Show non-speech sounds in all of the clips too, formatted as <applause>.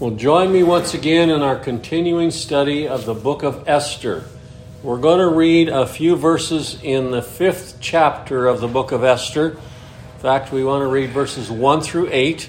Well, join me once again in our continuing study of the book of Esther. We're going to read a few verses in the fifth chapter of the book of Esther. In fact, we want to read verses 1 through 8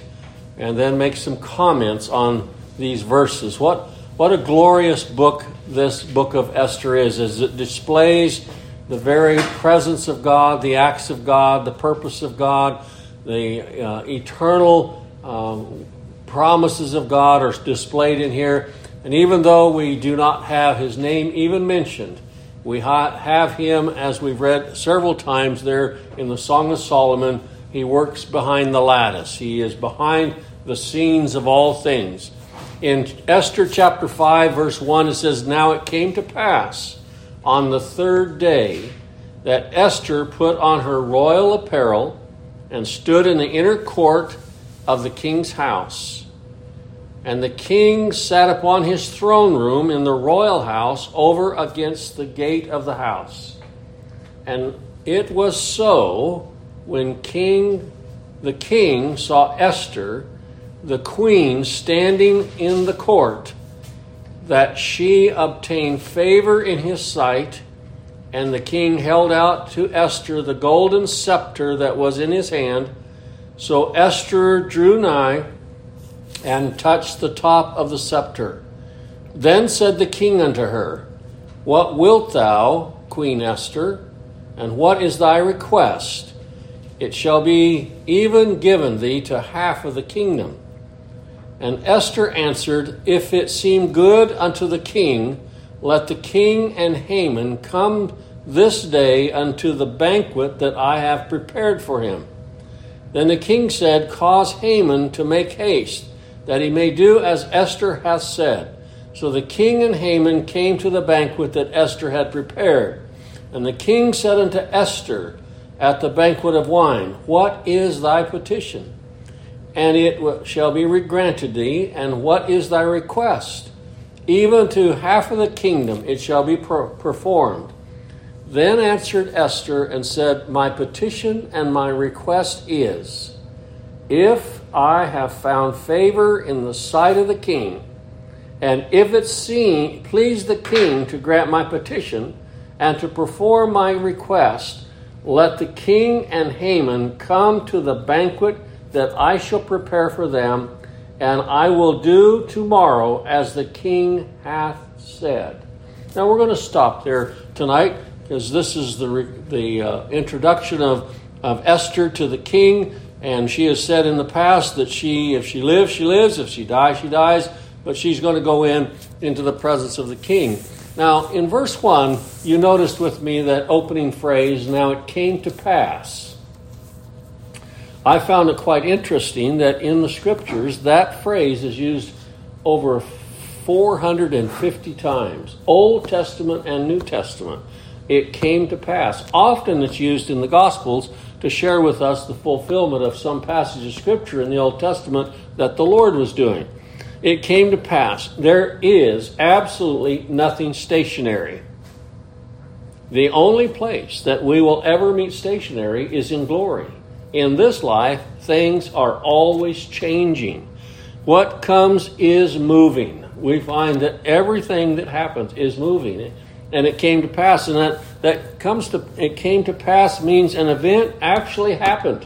and then make some comments on these verses. What, what a glorious book this book of Esther is, as it displays the very presence of God, the acts of God, the purpose of God, the uh, eternal. Um, promises of God are displayed in here. And even though we do not have his name even mentioned, we have him, as we've read several times there in the Song of Solomon, he works behind the lattice. He is behind the scenes of all things. In Esther chapter 5, verse 1, it says, Now it came to pass on the third day that Esther put on her royal apparel and stood in the inner court of the king's house. And the king sat upon his throne room in the royal house over against the gate of the house. And it was so when king the king saw Esther, the queen, standing in the court, that she obtained favor in his sight, and the king held out to Esther the golden scepter that was in his hand so Esther drew nigh and touched the top of the scepter. Then said the king unto her, What wilt thou, Queen Esther, and what is thy request? It shall be even given thee to half of the kingdom. And Esther answered, If it seem good unto the king, let the king and Haman come this day unto the banquet that I have prepared for him. Then the king said, Cause Haman to make haste, that he may do as Esther hath said. So the king and Haman came to the banquet that Esther had prepared. And the king said unto Esther at the banquet of wine, What is thy petition? And it shall be granted thee. And what is thy request? Even to half of the kingdom it shall be performed. Then answered Esther and said, My petition and my request is, if I have found favor in the sight of the king, and if it seem please the king to grant my petition and to perform my request, let the king and Haman come to the banquet that I shall prepare for them, and I will do tomorrow as the king hath said. Now we're going to stop there tonight because this is the, the uh, introduction of, of Esther to the king. And she has said in the past that she, if she lives, she lives. If she dies, she dies. But she's going to go in into the presence of the king. Now, in verse 1, you noticed with me that opening phrase, now it came to pass. I found it quite interesting that in the scriptures, that phrase is used over 450 times Old Testament and New Testament it came to pass. Often it's used in the Gospels to share with us the fulfillment of some passage of Scripture in the Old Testament that the Lord was doing. It came to pass. There is absolutely nothing stationary. The only place that we will ever meet stationary is in glory. In this life, things are always changing. What comes is moving. We find that everything that happens is moving and it came to pass. And that, that comes to it came to pass means an event actually happened.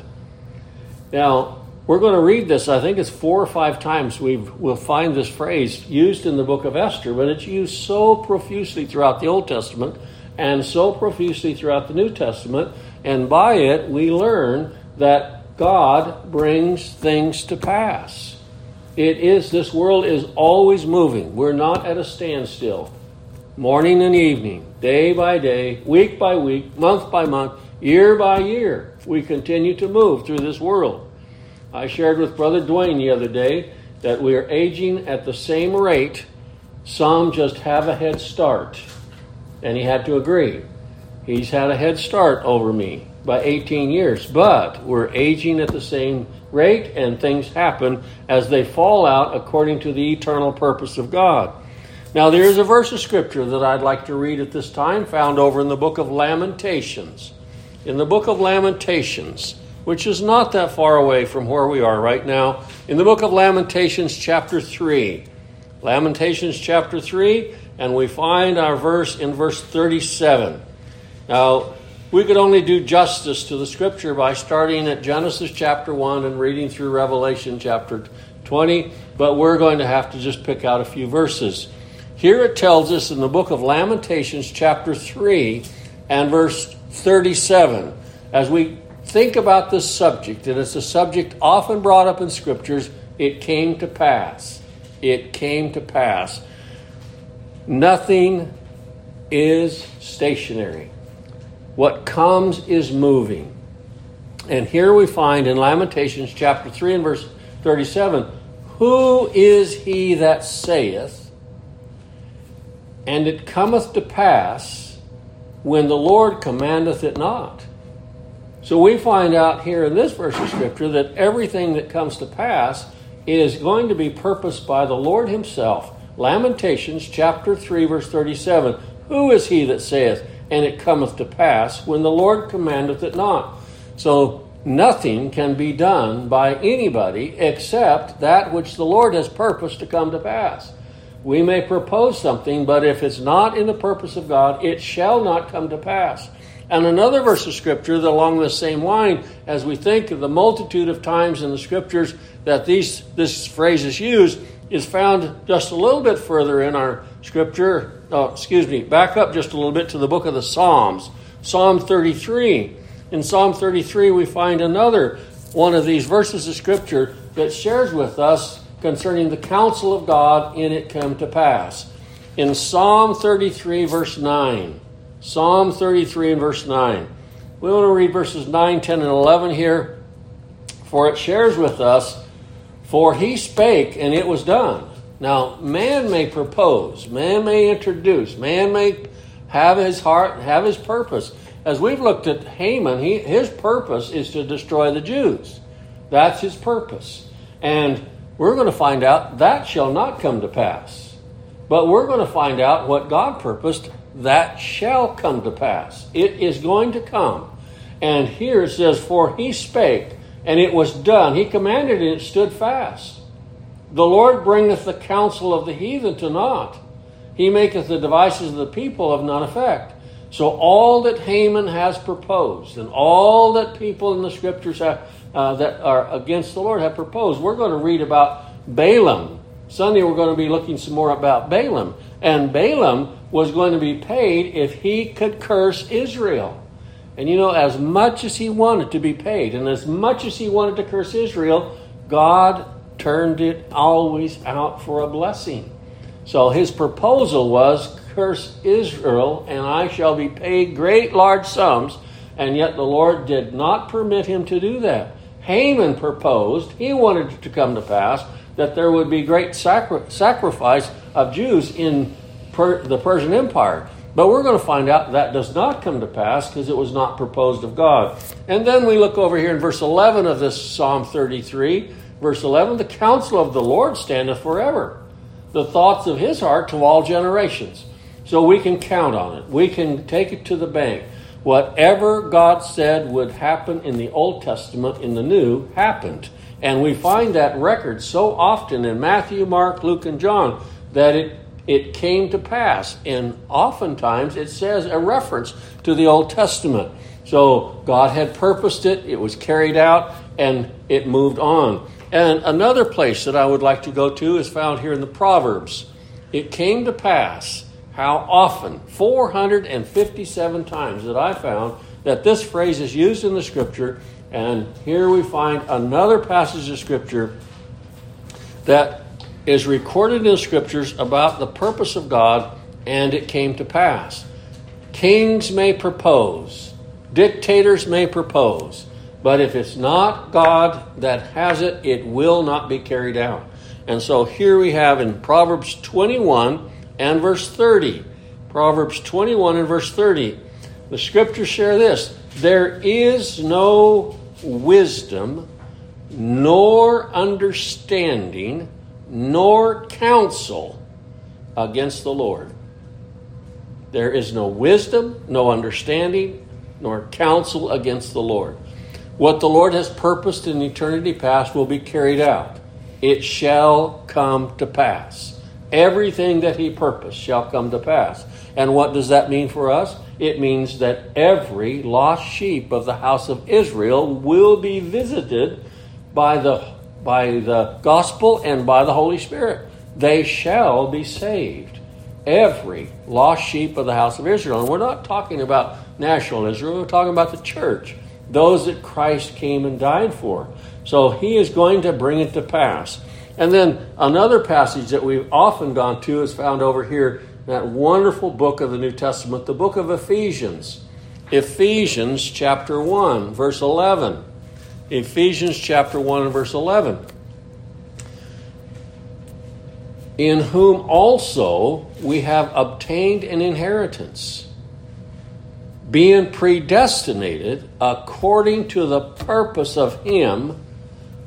Now, we're going to read this. I think it's four or five times we will find this phrase used in the book of Esther, but it's used so profusely throughout the Old Testament and so profusely throughout the New Testament. And by it, we learn that God brings things to pass. It is, this world is always moving. We're not at a standstill morning and evening, day by day, week by week, month by month, year by year. We continue to move through this world. I shared with Brother Dwayne the other day that we are aging at the same rate. Some just have a head start. And he had to agree. He's had a head start over me by 18 years, but we're aging at the same rate, and things happen as they fall out according to the eternal purpose of God. Now, there is a verse of scripture that I'd like to read at this time, found over in the book of Lamentations. In the book of Lamentations, which is not that far away from where we are right now, in the book of Lamentations, chapter 3. Lamentations, chapter 3, and we find our verse in verse 37. Now, we could only do justice to the scripture by starting at Genesis chapter 1 and reading through Revelation chapter 20, but we're going to have to just pick out a few verses. Here it tells us in the book of Lamentations, chapter 3, and verse 37, as we think about this subject, and it's a subject often brought up in scriptures, it came to pass. It came to pass. Nothing is stationary. What comes is moving. And here we find in Lamentations chapter 3 and verse 37 Who is he that saith, and it cometh to pass when the Lord commandeth it not? So we find out here in this verse of Scripture that everything that comes to pass is going to be purposed by the Lord Himself. Lamentations chapter 3, verse 37 Who is he that saith, and it cometh to pass, when the Lord commandeth it not? So nothing can be done by anybody except that which the Lord has purposed to come to pass. We may propose something, but if it's not in the purpose of God, it shall not come to pass. And another verse of Scripture that along the same line, as we think of the multitude of times in the Scriptures that these, this phrase is used, is found just a little bit further in our Scripture. Oh, excuse me, back up just a little bit to the book of the Psalms. Psalm 33. In Psalm 33, we find another one of these verses of Scripture that shares with us concerning the counsel of God in it come to pass. In Psalm 33, verse 9. Psalm 33 and verse 9. We want to read verses 9, 10, and 11 here, for it shares with us, For he spake, and it was done. Now, man may propose, man may introduce, man may have his heart, have his purpose. As we've looked at Haman, he, his purpose is to destroy the Jews. That's his purpose. And we're going to find out that shall not come to pass. But we're going to find out what God purposed that shall come to pass. It is going to come. And here it says, For he spake, and it was done. He commanded, and it stood fast. The Lord bringeth the counsel of the heathen to naught. He maketh the devices of the people of none effect. So all that Haman has proposed, and all that people in the scriptures have, uh, that are against the Lord have proposed, we're going to read about Balaam. Sunday we're going to be looking some more about Balaam. And Balaam was going to be paid if he could curse Israel. And you know, as much as he wanted to be paid, and as much as he wanted to curse Israel, God turned it always out for a blessing. So his proposal was curse Israel, and I shall be paid great large sums. And yet the Lord did not permit him to do that. Haman proposed, he wanted it to come to pass, that there would be great sacri- sacrifice of Jews in per, the Persian Empire. But we're going to find out that does not come to pass because it was not proposed of God. And then we look over here in verse 11 of this Psalm 33. Verse 11 The counsel of the Lord standeth forever, the thoughts of his heart to all generations. So we can count on it, we can take it to the bank. Whatever God said would happen in the Old Testament, in the New, happened. And we find that record so often in Matthew, Mark, Luke, and John that it it came to pass. And oftentimes it says a reference to the Old Testament. So God had purposed it, it was carried out, and it moved on. And another place that I would like to go to is found here in the Proverbs. It came to pass how often, 457 times that I found that this phrase is used in the scripture. And here we find another passage of scripture that is recorded in scriptures about the purpose of God, and it came to pass. Kings may propose, dictators may propose, but if it's not God that has it, it will not be carried out. And so here we have in Proverbs 21 and verse 30. Proverbs 21 and verse 30. The scriptures share this There is no wisdom nor understanding nor counsel against the Lord. There is no wisdom, no understanding, nor counsel against the Lord. What the Lord has purposed in eternity past will be carried out. It shall come to pass. Everything that He purposed shall come to pass. And what does that mean for us? It means that every lost sheep of the house of Israel will be visited by the, by the gospel and by the Holy Spirit. They shall be saved. Every lost sheep of the house of Israel. And we're not talking about national Israel, we're talking about the church, those that Christ came and died for. So he is going to bring it to pass. And then another passage that we've often gone to is found over here that wonderful book of the New Testament, the book of Ephesians. Ephesians chapter 1, verse 11. Ephesians chapter 1 and verse 11. In whom also we have obtained an inheritance, being predestinated according to the purpose of Him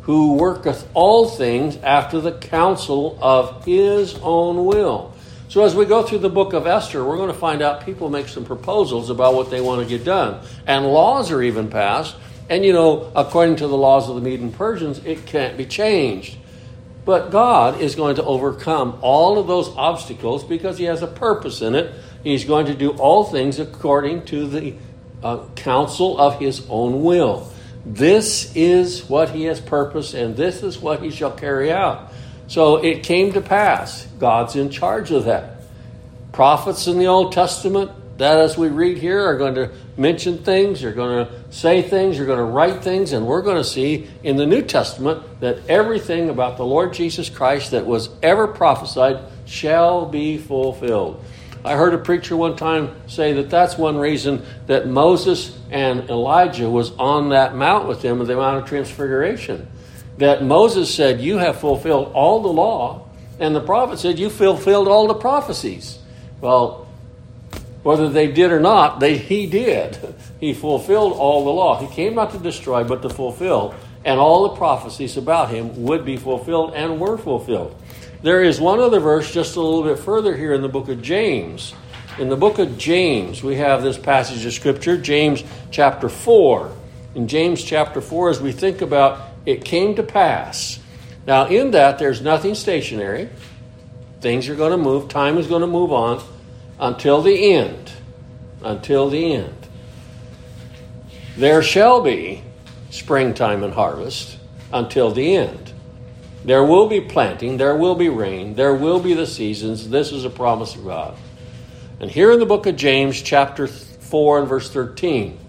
who worketh all things after the counsel of His own will so, as we go through the book of Esther, we're going to find out people make some proposals about what they want to get done. And laws are even passed. And, you know, according to the laws of the Medes and Persians, it can't be changed. But God is going to overcome all of those obstacles because He has a purpose in it. He's going to do all things according to the uh, counsel of His own will. This is what He has purposed, and this is what He shall carry out. So it came to pass. God's in charge of that. Prophets in the Old Testament, that as we read here, are going to mention things, they're going to say things, they're going to write things, and we're going to see in the New Testament that everything about the Lord Jesus Christ that was ever prophesied shall be fulfilled. I heard a preacher one time say that that's one reason that Moses and Elijah was on that mount with him at the Mount of Transfiguration that Moses said, You have fulfilled all the law, and the prophet said, You fulfilled all the prophecies. Well, whether they did or not, they, he did. <laughs> He fulfilled all the law. He came not to destroy, but to fulfill. And all the prophecies about him would be fulfilled and were fulfilled. There is one other verse just a little bit further here in the book of James. In the book of James, we have this passage of Scripture, James chapter 4. In James chapter 4, as we think about it came to pass. Now, in that, there's nothing stationary. Things are going to move, time is going to move on until the end. Until the end. There shall be springtime and harvest until the end. There will be planting, there will be rain, there will be the seasons. This is a promise of God. And here in the book of James, chapter 4 and verse 13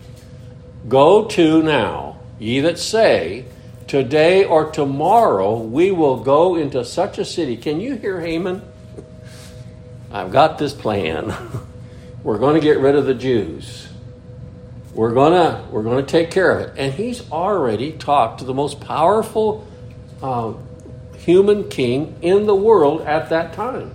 Go to now, ye that say, Today or tomorrow we will go into such a city. Can you hear Haman? <laughs> I've got this plan. <laughs> we're going to get rid of the Jews. We're going to we're going to take care of it. And he's already talked to the most powerful uh, human king in the world at that time.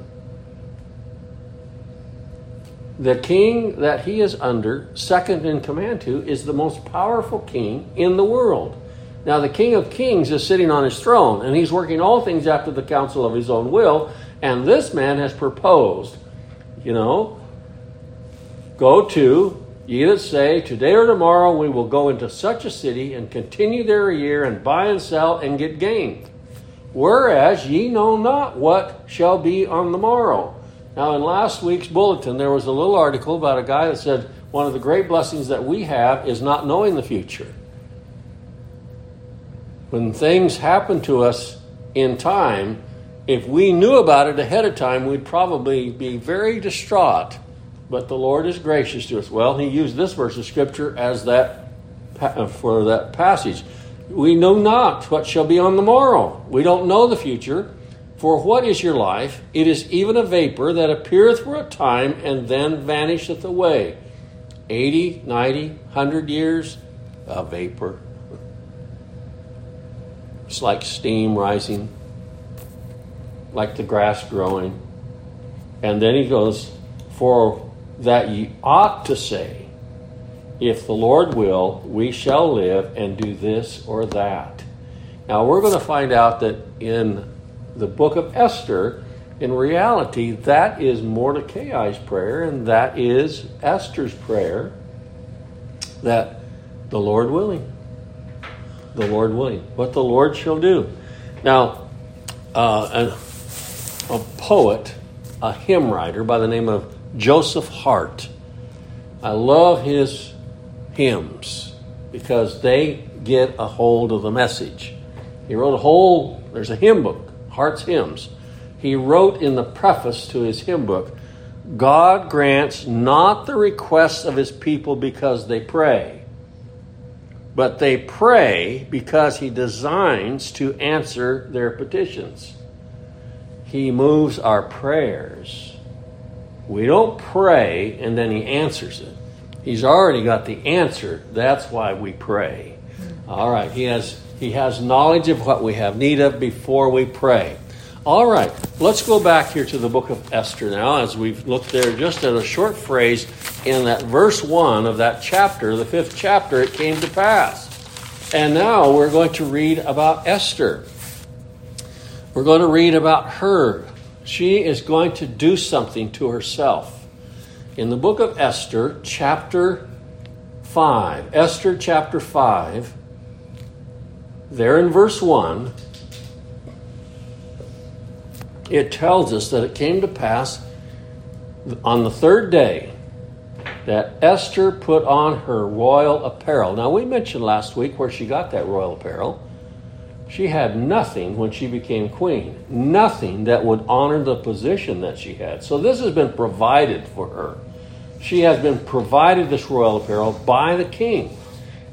The king that he is under, second in command to, is the most powerful king in the world. Now, the King of Kings is sitting on his throne, and he's working all things after the counsel of his own will. And this man has proposed, you know, go to, ye that say, today or tomorrow we will go into such a city and continue there a year and buy and sell and get gain. Whereas ye know not what shall be on the morrow. Now, in last week's bulletin, there was a little article about a guy that said one of the great blessings that we have is not knowing the future when things happen to us in time, if we knew about it ahead of time, we'd probably be very distraught. But the Lord is gracious to us. Well, He used this verse of Scripture as that uh, for that passage. We know not what shall be on the morrow. We don't know the future. For what is your life? It is even a vapor that appeareth for a time and then vanisheth away. 80, 90, 100 years, a vapor. It's like steam rising, like the grass growing. And then he goes, For that ye ought to say, If the Lord will, we shall live and do this or that. Now we're going to find out that in the book of Esther, in reality, that is Mordecai's prayer and that is Esther's prayer that the Lord willing the Lord willing, what the Lord shall do. Now, uh, a, a poet, a hymn writer by the name of Joseph Hart, I love his hymns because they get a hold of the message. He wrote a whole, there's a hymn book, Hart's Hymns. He wrote in the preface to his hymn book, God grants not the requests of his people because they pray, but they pray because he designs to answer their petitions. He moves our prayers. We don't pray and then he answers it. He's already got the answer. That's why we pray. All right, he has he has knowledge of what we have need of before we pray. All right, let's go back here to the book of Esther now, as we've looked there just at a short phrase in that verse 1 of that chapter, the fifth chapter, it came to pass. And now we're going to read about Esther. We're going to read about her. She is going to do something to herself. In the book of Esther, chapter 5, Esther chapter 5, there in verse 1, it tells us that it came to pass on the third day that Esther put on her royal apparel. Now, we mentioned last week where she got that royal apparel. She had nothing when she became queen, nothing that would honor the position that she had. So, this has been provided for her. She has been provided this royal apparel by the king.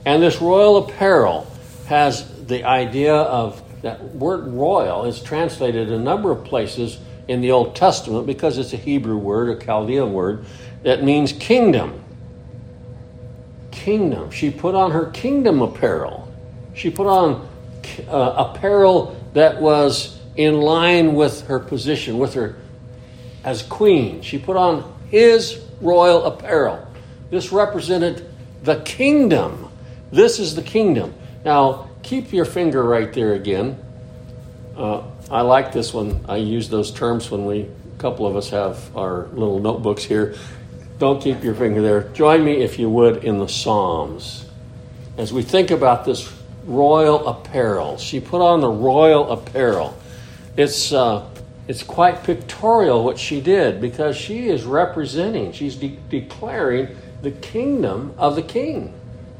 And this royal apparel has the idea of that word royal is translated a number of places in the Old Testament because it's a Hebrew word, a Chaldean word, that means kingdom. Kingdom. She put on her kingdom apparel. She put on uh, apparel that was in line with her position, with her as queen. She put on his royal apparel. This represented the kingdom. This is the kingdom. Now, keep your finger right there again. Uh, I like this one. I use those terms when we, a couple of us have our little notebooks here. Don't keep your finger there. Join me, if you would, in the Psalms. As we think about this royal apparel, she put on the royal apparel. It's, uh, it's quite pictorial what she did because she is representing, she's de- declaring the kingdom of the king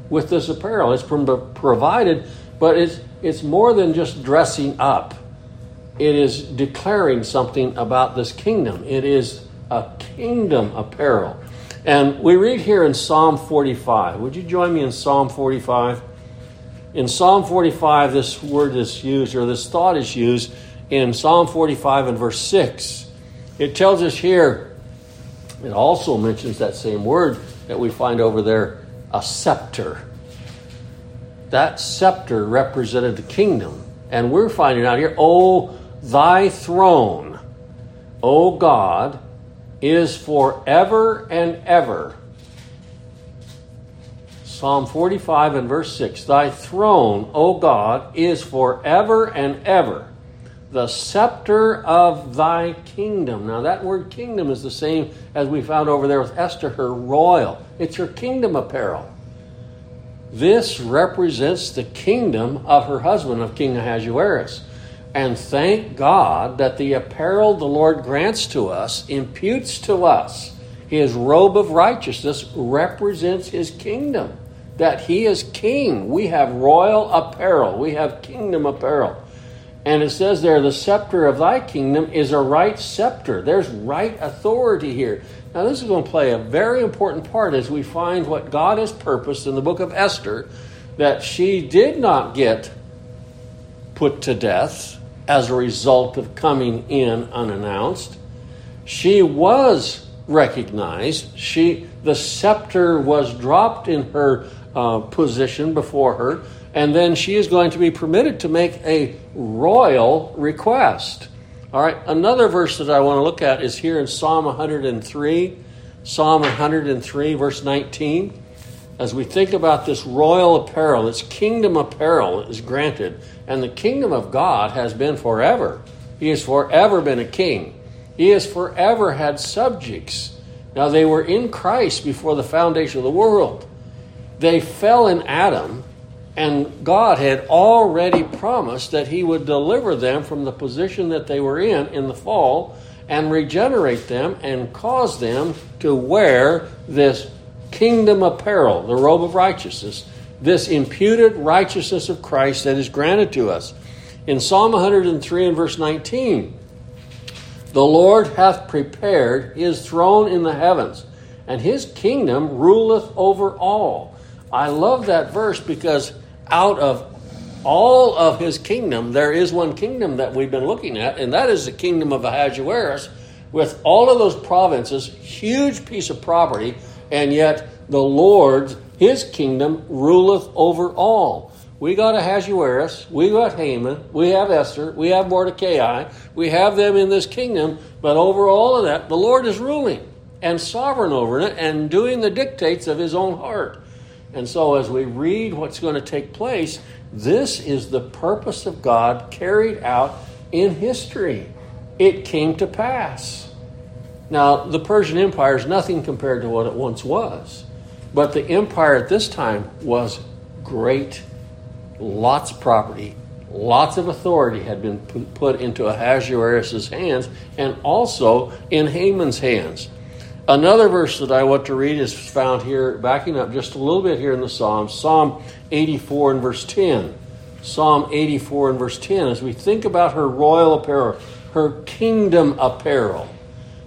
with this apparel. It's provided but it's, it's more than just dressing up, it is declaring something about this kingdom. It is a kingdom apparel. And we read here in Psalm 45. Would you join me in Psalm 45? In Psalm 45, this word is used, or this thought is used in Psalm 45 and verse 6. It tells us here, it also mentions that same word that we find over there, a scepter that scepter represented the kingdom. And we're finding out here, oh, thy throne, O God, is forever and ever. Psalm 45 and verse 6 Thy throne, O God, is forever and ever. The scepter of thy kingdom. Now, that word kingdom is the same as we found over there with Esther, her royal. It's her kingdom apparel. This represents the kingdom of her husband, of King Ahasuerus. And thank God that the apparel the Lord grants to us imputes to us his robe of righteousness represents his kingdom. That he is king. We have royal apparel, we have kingdom apparel. And it says there, the scepter of thy kingdom is a right scepter. There's right authority here. Now, this is going to play a very important part as we find what God has purposed in the book of Esther that she did not get put to death as a result of coming in unannounced. She was recognized. She, the scepter was dropped in her uh, position before her, and then she is going to be permitted to make a royal request. All right, another verse that I want to look at is here in Psalm 103, Psalm 103, verse 19. As we think about this royal apparel, this kingdom apparel is granted, and the kingdom of God has been forever. He has forever been a king. He has forever had subjects. Now, they were in Christ before the foundation of the world. They fell in Adam, And God had already promised that He would deliver them from the position that they were in in the fall and regenerate them and cause them to wear this kingdom apparel, the robe of righteousness, this imputed righteousness of Christ that is granted to us. In Psalm 103 and verse 19, the Lord hath prepared his throne in the heavens, and his kingdom ruleth over all. I love that verse because out of all of his kingdom, there is one kingdom that we've been looking at, and that is the kingdom of Ahasuerus, with all of those provinces, huge piece of property, and yet the Lord, his kingdom, ruleth over all. We got Ahasuerus, we got Haman, we have Esther, we have Mordecai, we have them in this kingdom, but over all of that, the Lord is ruling and sovereign over it and doing the dictates of his own heart. And so, as we read what's going to take place, this is the purpose of God carried out in history. It came to pass. Now, the Persian Empire is nothing compared to what it once was, but the empire at this time was great. Lots of property, lots of authority had been put into Ahasuerus' hands and also in Haman's hands. Another verse that I want to read is found here, backing up just a little bit here in the Psalms, Psalm 84 and verse 10. Psalm 84 and verse 10, as we think about her royal apparel, her kingdom apparel.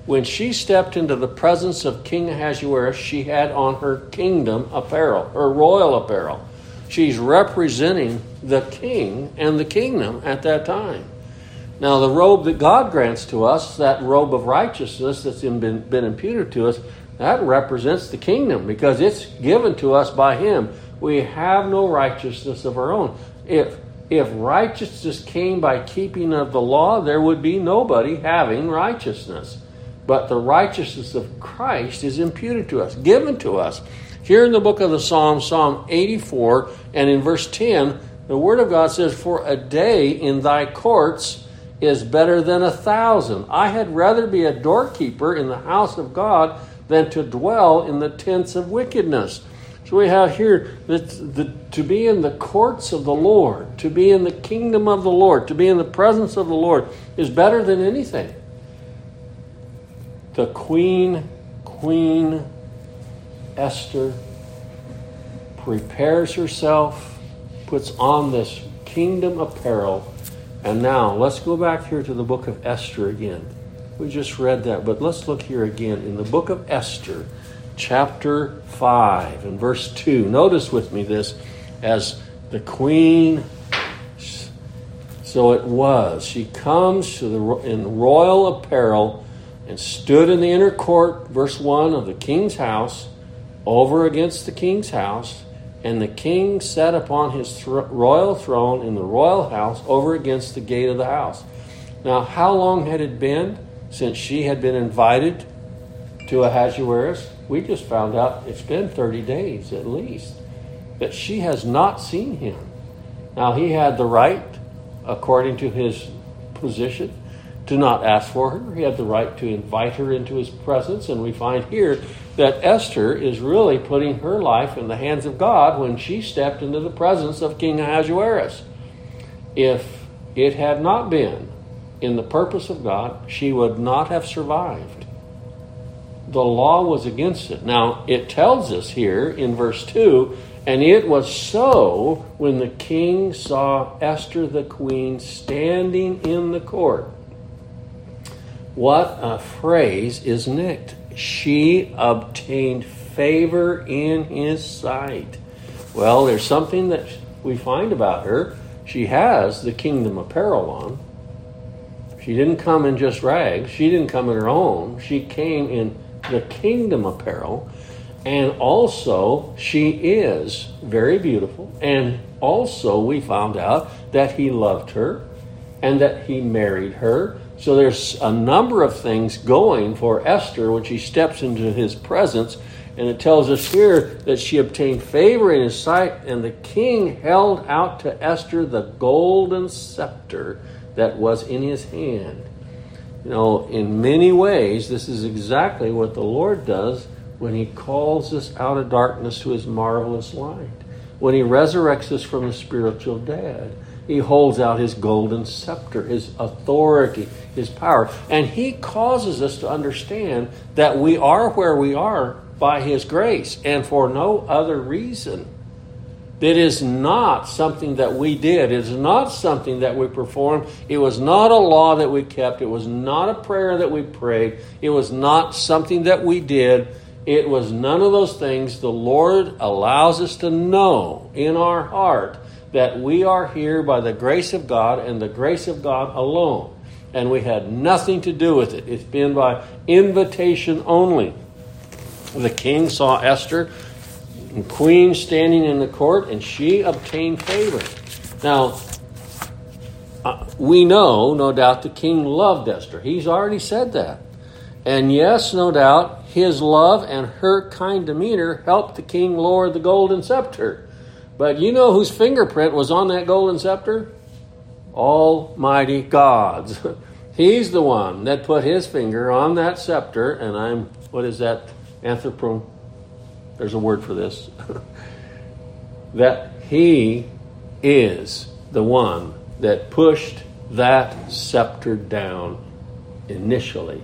When she stepped into the presence of King Ahasuerus, she had on her kingdom apparel, her royal apparel. She's representing the king and the kingdom at that time. Now, the robe that God grants to us, that robe of righteousness that's been, been imputed to us, that represents the kingdom because it's given to us by Him. We have no righteousness of our own. If if righteousness came by keeping of the law, there would be nobody having righteousness. But the righteousness of Christ is imputed to us, given to us. Here in the book of the Psalms, Psalm 84, and in verse 10, the Word of God says, For a day in thy courts is better than a thousand. I had rather be a doorkeeper in the house of God than to dwell in the tents of wickedness. So we have here that the, to be in the courts of the Lord, to be in the kingdom of the Lord, to be in the presence of the Lord is better than anything. The queen, Queen Esther, prepares herself, puts on this kingdom apparel and now let's go back here to the book of Esther again. We just read that, but let's look here again in the book of Esther, chapter 5 and verse 2. Notice with me this as the queen so it was. She comes to the in royal apparel and stood in the inner court, verse 1 of the king's house, over against the king's house, and the king sat upon his th- royal throne in the royal house over against the gate of the house. Now, how long had it been since she had been invited to Ahasuerus? We just found out it's been 30 days at least that she has not seen him. Now, he had the right, according to his position, to not ask for her. He had the right to invite her into his presence, and we find here that Esther is really putting her life in the hands of God when she stepped into the presence of King Ahasuerus. If it had not been in the purpose of God, she would not have survived. The law was against it. Now, it tells us here in verse 2 and it was so when the king saw Esther the queen standing in the court. What a phrase, isn't it? she obtained favor in his sight. Well, there's something that we find about her. She has the kingdom apparel on. She didn't come in just rags. She didn't come in her own. She came in the kingdom apparel. And also, she is very beautiful. And also, we found out that he loved her and that he married her so there's a number of things going for Esther when she steps into his presence. And it tells us here that she obtained favor in his sight, and the king held out to Esther the golden scepter that was in his hand. You know, in many ways, this is exactly what the Lord does when he calls us out of darkness to his marvelous light. when he resurrects us from the spiritual dead. He holds out his golden scepter, his authority, his power. And he causes us to understand that we are where we are by his grace and for no other reason. It is not something that we did. It is not something that we performed. It was not a law that we kept. It was not a prayer that we prayed. It was not something that we did. It was none of those things. The Lord allows us to know in our heart that we are here by the grace of God and the grace of God alone. And we had nothing to do with it. It's been by invitation only. The king saw Esther and queen standing in the court, and she obtained favor. Now, uh, we know, no doubt, the king loved Esther. He's already said that. And yes, no doubt, his love and her kind demeanor helped the king lower the golden scepter. But you know whose fingerprint was on that golden scepter? Almighty God's. <laughs> He's the one that put his finger on that scepter, and I'm, what is that? Anthropon there's a word for this, <laughs> that he is the one that pushed that scepter down initially.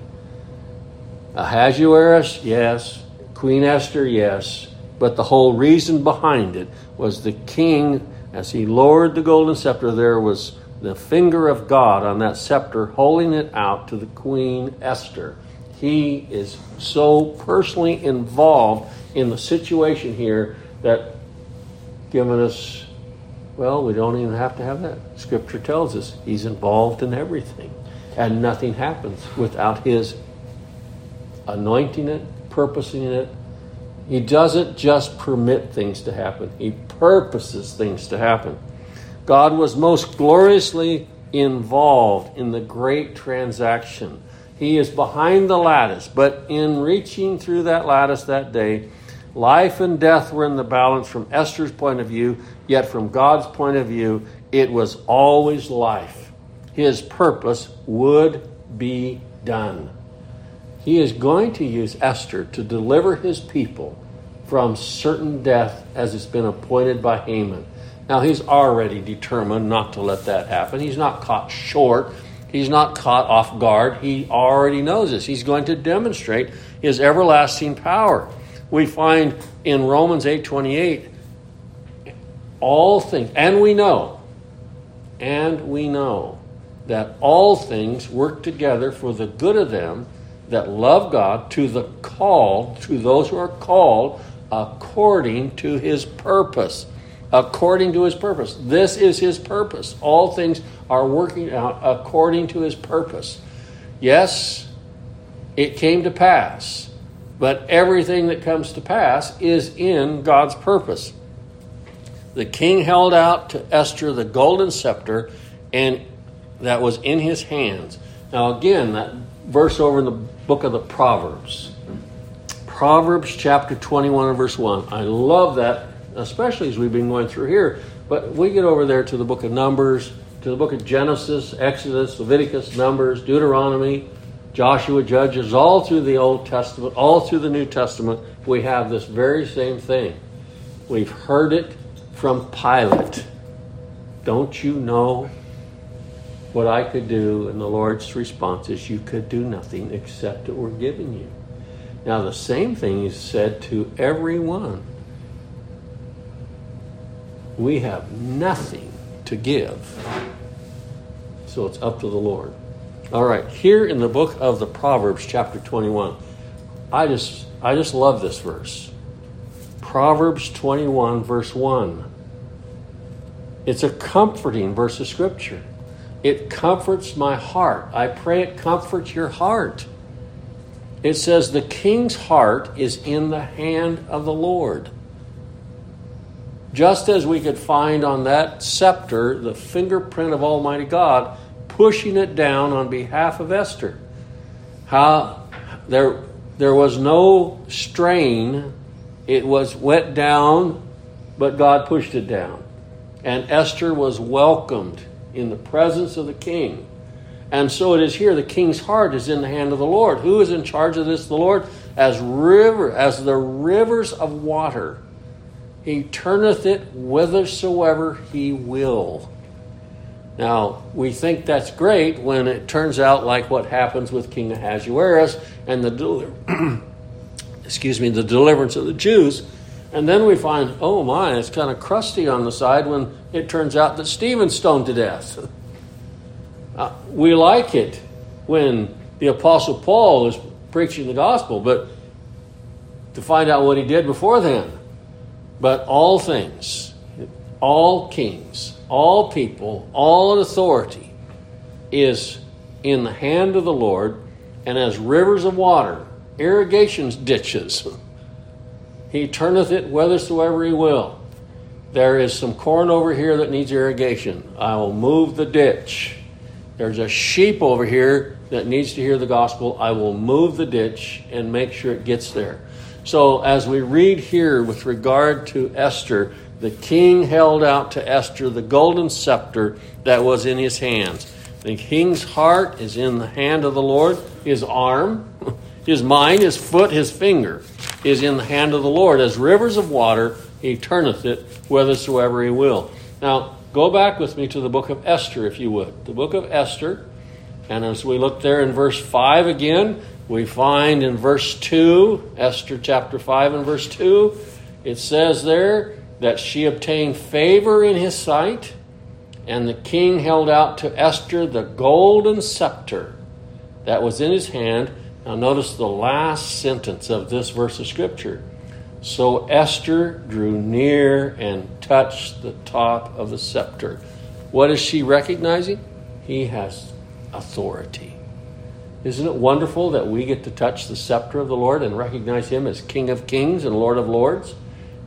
Ahasuerus, yes. Queen Esther, yes. But the whole reason behind it was the king, as he lowered the golden scepter, there was the finger of God on that scepter holding it out to the queen Esther. He is so personally involved in the situation here that given us, well, we don't even have to have that. Scripture tells us he's involved in everything. And nothing happens without his anointing it, purposing it. He doesn't just permit things to happen, he purposes things to happen. God was most gloriously involved in the great transaction. He is behind the lattice, but in reaching through that lattice that day, Life and death were in the balance from Esther's point of view, yet from God's point of view, it was always life. His purpose would be done. He is going to use Esther to deliver his people from certain death as it's been appointed by Haman. Now, he's already determined not to let that happen. He's not caught short. He's not caught off guard. He already knows this. He's going to demonstrate his everlasting power we find in Romans 8:28 all things and we know and we know that all things work together for the good of them that love God to the call to those who are called according to his purpose according to his purpose this is his purpose all things are working out according to his purpose yes it came to pass but everything that comes to pass is in God's purpose. The king held out to Esther the golden scepter, and that was in his hands. Now, again, that verse over in the book of the Proverbs. Proverbs chapter 21 and verse 1. I love that, especially as we've been going through here. But we get over there to the book of Numbers, to the book of Genesis, Exodus, Leviticus, Numbers, Deuteronomy, Joshua, Judges, all through the Old Testament, all through the New Testament, we have this very same thing. We've heard it from Pilate. Don't you know what I could do? And the Lord's response is, You could do nothing except it were given you. Now, the same thing is said to everyone. We have nothing to give. So it's up to the Lord. All right, here in the book of the Proverbs, chapter 21, I just I just love this verse. Proverbs 21, verse 1. It's a comforting verse of scripture. It comforts my heart. I pray it comforts your heart. It says, The king's heart is in the hand of the Lord. Just as we could find on that scepter the fingerprint of Almighty God, pushing it down on behalf of Esther. How there there was no strain. It was wet down, but God pushed it down. And Esther was welcomed in the presence of the king. And so it is here the king's heart is in the hand of the Lord. Who is in charge of this? The Lord as river as the rivers of water he turneth it whithersoever he will. Now, we think that's great when it turns out like what happens with King Ahasuerus and the <clears throat> excuse me, the deliverance of the Jews. And then we find, oh my, it's kind of crusty on the side when it turns out that Stephen's stoned to death. <laughs> Uh, we like it when the Apostle Paul is preaching the gospel, but to find out what he did before then. But all things, all kings, all people, all authority is in the hand of the Lord, and as rivers of water, irrigation ditches, he turneth it whithersoever he will. There is some corn over here that needs irrigation. I will move the ditch. There's a sheep over here that needs to hear the gospel. I will move the ditch and make sure it gets there. So, as we read here with regard to Esther, the king held out to Esther the golden scepter that was in his hands. The king's heart is in the hand of the Lord, his arm, <laughs> his mind, his foot, his finger is in the hand of the Lord. As rivers of water, he turneth it whithersoever he will. Now, go back with me to the book of Esther, if you would. The book of Esther, and as we look there in verse 5 again, we find in verse 2, Esther chapter 5 and verse 2, it says there that she obtained favor in his sight, and the king held out to Esther the golden scepter that was in his hand. Now, notice the last sentence of this verse of Scripture. So Esther drew near and touched the top of the scepter. What is she recognizing? He has authority. Isn't it wonderful that we get to touch the scepter of the Lord and recognize Him as King of Kings and Lord of Lords?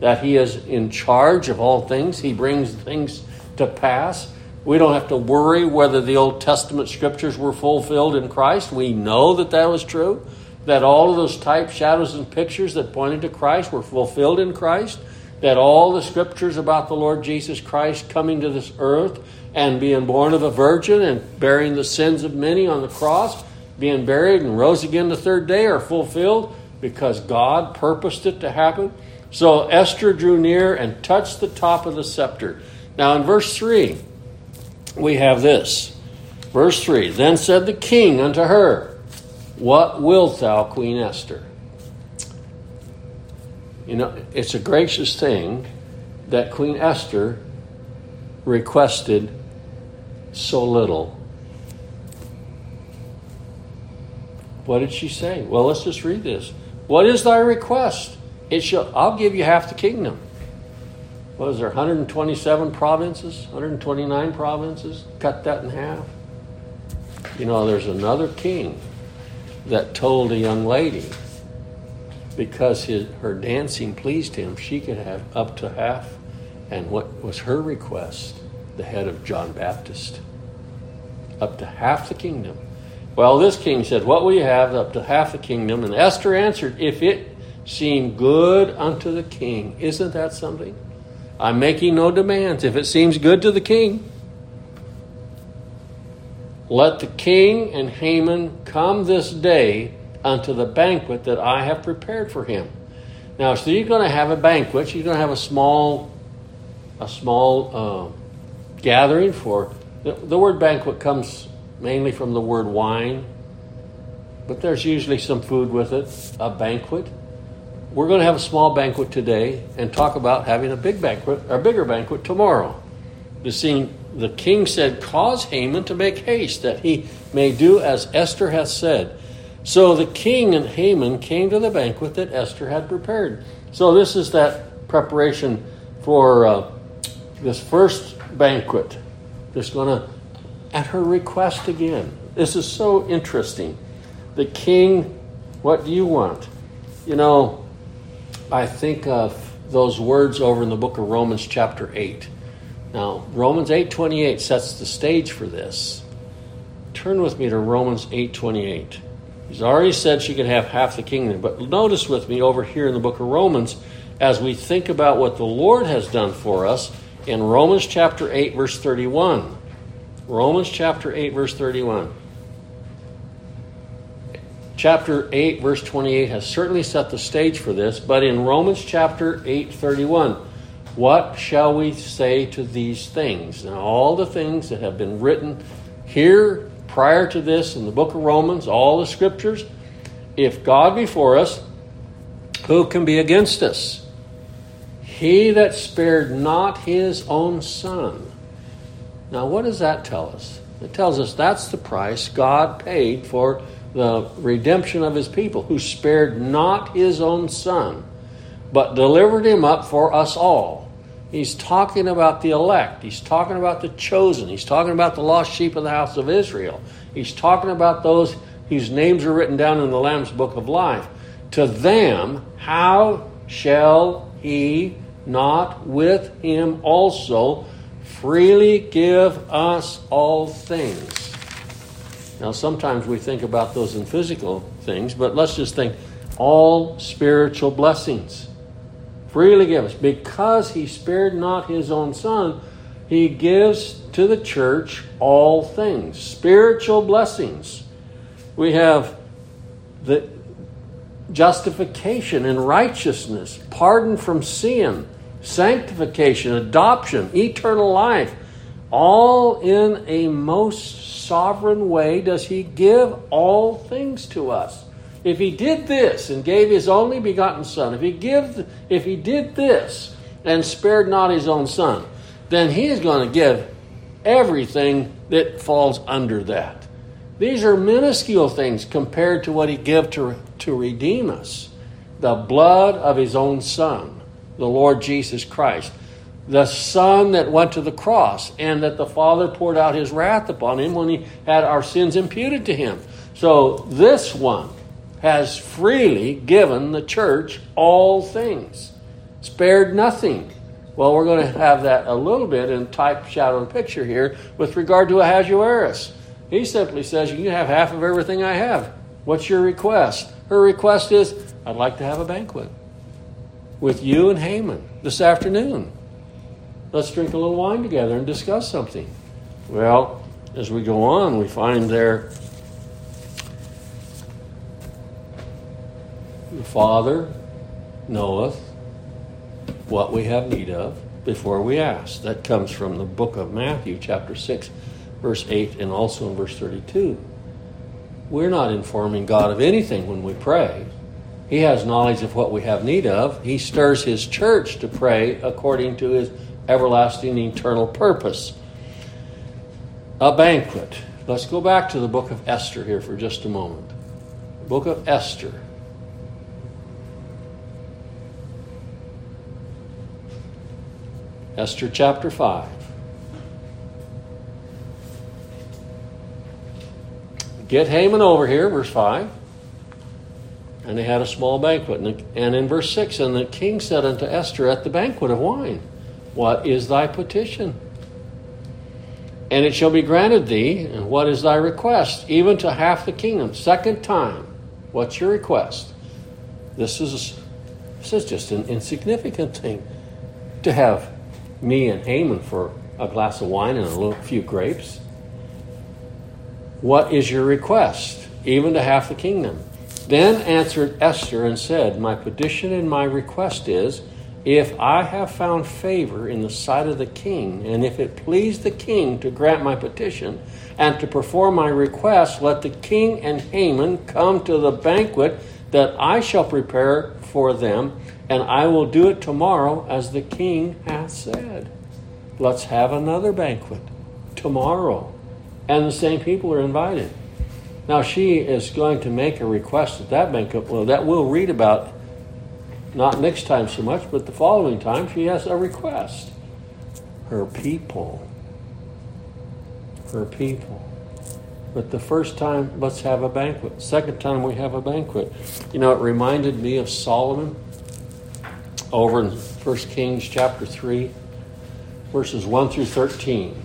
That He is in charge of all things, He brings things to pass. We don't have to worry whether the Old Testament scriptures were fulfilled in Christ. We know that that was true, that all of those types, shadows, and pictures that pointed to Christ were fulfilled in Christ, that all the scriptures about the Lord Jesus Christ coming to this earth and being born of a virgin and bearing the sins of many on the cross being buried and rose again the third day are fulfilled because God purposed it to happen. So Esther drew near and touched the top of the scepter. Now in verse 3, we have this. Verse 3 Then said the king unto her, What wilt thou, Queen Esther? You know, it's a gracious thing that Queen Esther requested so little What did she say? Well, let's just read this. What is thy request? It shall I'll give you half the kingdom. What is there, 127 provinces? 129 provinces? Cut that in half. You know, there's another king that told a young lady because his, her dancing pleased him, she could have up to half. And what was her request? The head of John Baptist. Up to half the kingdom. Well, this king said, What will you have? Up to half the kingdom. And Esther answered, If it seem good unto the king. Isn't that something? I'm making no demands. If it seems good to the king, let the king and Haman come this day unto the banquet that I have prepared for him. Now, so you're going to have a banquet. You're going to have a small, a small uh, gathering for. The, the word banquet comes mainly from the word wine, but there's usually some food with it, a banquet. We're going to have a small banquet today and talk about having a big banquet, a bigger banquet tomorrow. The scene, the king said, Cause Haman to make haste, that he may do as Esther hath said. So the king and Haman came to the banquet that Esther had prepared. So this is that preparation for uh, this first banquet. There's going to at her request again. This is so interesting. The king, what do you want? You know, I think of those words over in the book of Romans chapter 8. Now, Romans 8:28 sets the stage for this. Turn with me to Romans 8:28. He's already said she could have half the kingdom, but notice with me over here in the book of Romans as we think about what the Lord has done for us in Romans chapter 8 verse 31. Romans chapter 8, verse 31. Chapter 8, verse 28 has certainly set the stage for this, but in Romans chapter 8, 31, What shall we say to these things? And all the things that have been written here prior to this in the book of Romans, all the scriptures, if God be for us, who can be against us? He that spared not his own son. Now, what does that tell us? It tells us that's the price God paid for the redemption of his people, who spared not his own son, but delivered him up for us all. He's talking about the elect. He's talking about the chosen. He's talking about the lost sheep of the house of Israel. He's talking about those whose names are written down in the Lamb's book of life. To them, how shall he not with him also freely give us all things? Now, sometimes we think about those in physical things, but let's just think all spiritual blessings. Freely give us. Because he spared not his own son, he gives to the church all things. Spiritual blessings. We have the justification and righteousness, pardon from sin, sanctification, adoption, eternal life, all in a most sovereign way does he give all things to us. If he did this and gave his only begotten son, if he give if he did this and spared not his own son, then he is going to give everything that falls under that. These are minuscule things compared to what he gave to, to redeem us. The blood of his own son, the Lord Jesus Christ the Son that went to the cross, and that the Father poured out his wrath upon him when he had our sins imputed to him. So this one has freely given the church all things, spared nothing. Well, we're going to have that a little bit in type, shadow, and picture here with regard to Ahasuerus. He simply says, You can have half of everything I have. What's your request? Her request is, I'd like to have a banquet with you and Haman this afternoon. Let's drink a little wine together and discuss something. Well, as we go on, we find there the Father knoweth what we have need of before we ask. That comes from the book of Matthew, chapter 6, verse 8, and also in verse 32. We're not informing God of anything when we pray. He has knowledge of what we have need of. He stirs His church to pray according to His everlasting eternal purpose. A banquet. Let's go back to the book of Esther here for just a moment. book of Esther. Esther chapter 5. Get Haman over here, verse 5. And they had a small banquet. And in verse 6, and the king said unto Esther at the banquet of wine, what is thy petition? And it shall be granted thee. And what is thy request? Even to half the kingdom. Second time. What's your request? This is this is just an insignificant thing to have me and Haman for a glass of wine and a little, few grapes. What is your request? Even to half the kingdom. Then answered Esther and said, My petition and my request is if I have found favor in the sight of the king, and if it please the king to grant my petition and to perform my request, let the king and Haman come to the banquet that I shall prepare for them, and I will do it tomorrow as the king hath said. Let's have another banquet tomorrow. And the same people are invited. Now, she is going to make a request at that banquet, well, that we'll read about not next time so much, but the following time, she has a request. Her people. Her people. But the first time, let's have a banquet. Second time, we have a banquet. You know, it reminded me of Solomon over in 1 Kings chapter 3, verses 1 through 13.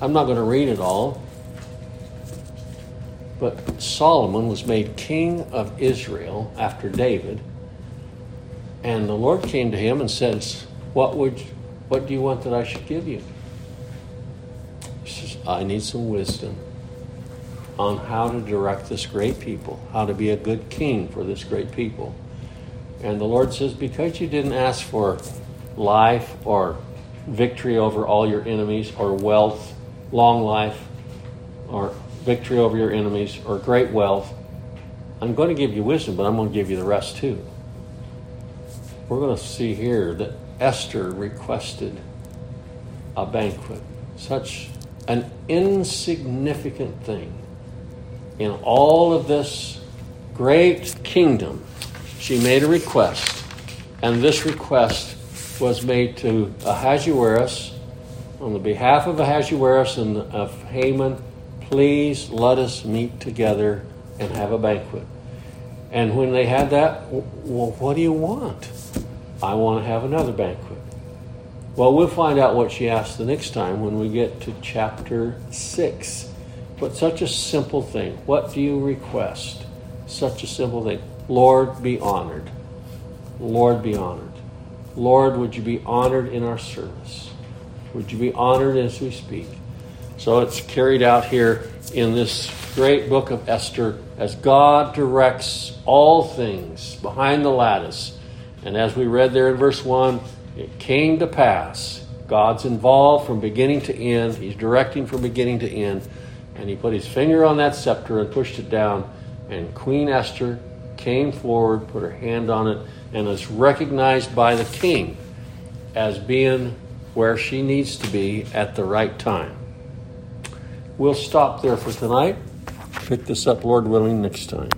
I'm not going to read it all, but Solomon was made king of Israel after David and the Lord came to him and says, What would what do you want that I should give you? He says, I need some wisdom on how to direct this great people, how to be a good king for this great people. And the Lord says, Because you didn't ask for life or victory over all your enemies or wealth, long life or victory over your enemies or great wealth. I'm going to give you wisdom, but I'm going to give you the rest too. We're going to see here that Esther requested a banquet, such an insignificant thing in all of this great kingdom. She made a request, and this request was made to Ahasuerus on the behalf of Ahasuerus and of Haman. Please let us meet together and have a banquet. And when they had that, well, what do you want? I want to have another banquet. Well, we'll find out what she asked the next time when we get to chapter 6. But such a simple thing. What do you request? Such a simple thing. Lord, be honored. Lord, be honored. Lord, would you be honored in our service? Would you be honored as we speak? So it's carried out here in this great book of Esther as God directs all things behind the lattice. And as we read there in verse 1, it came to pass. God's involved from beginning to end. He's directing from beginning to end. And he put his finger on that scepter and pushed it down. And Queen Esther came forward, put her hand on it, and is recognized by the king as being where she needs to be at the right time. We'll stop there for tonight. Pick this up, Lord willing, next time.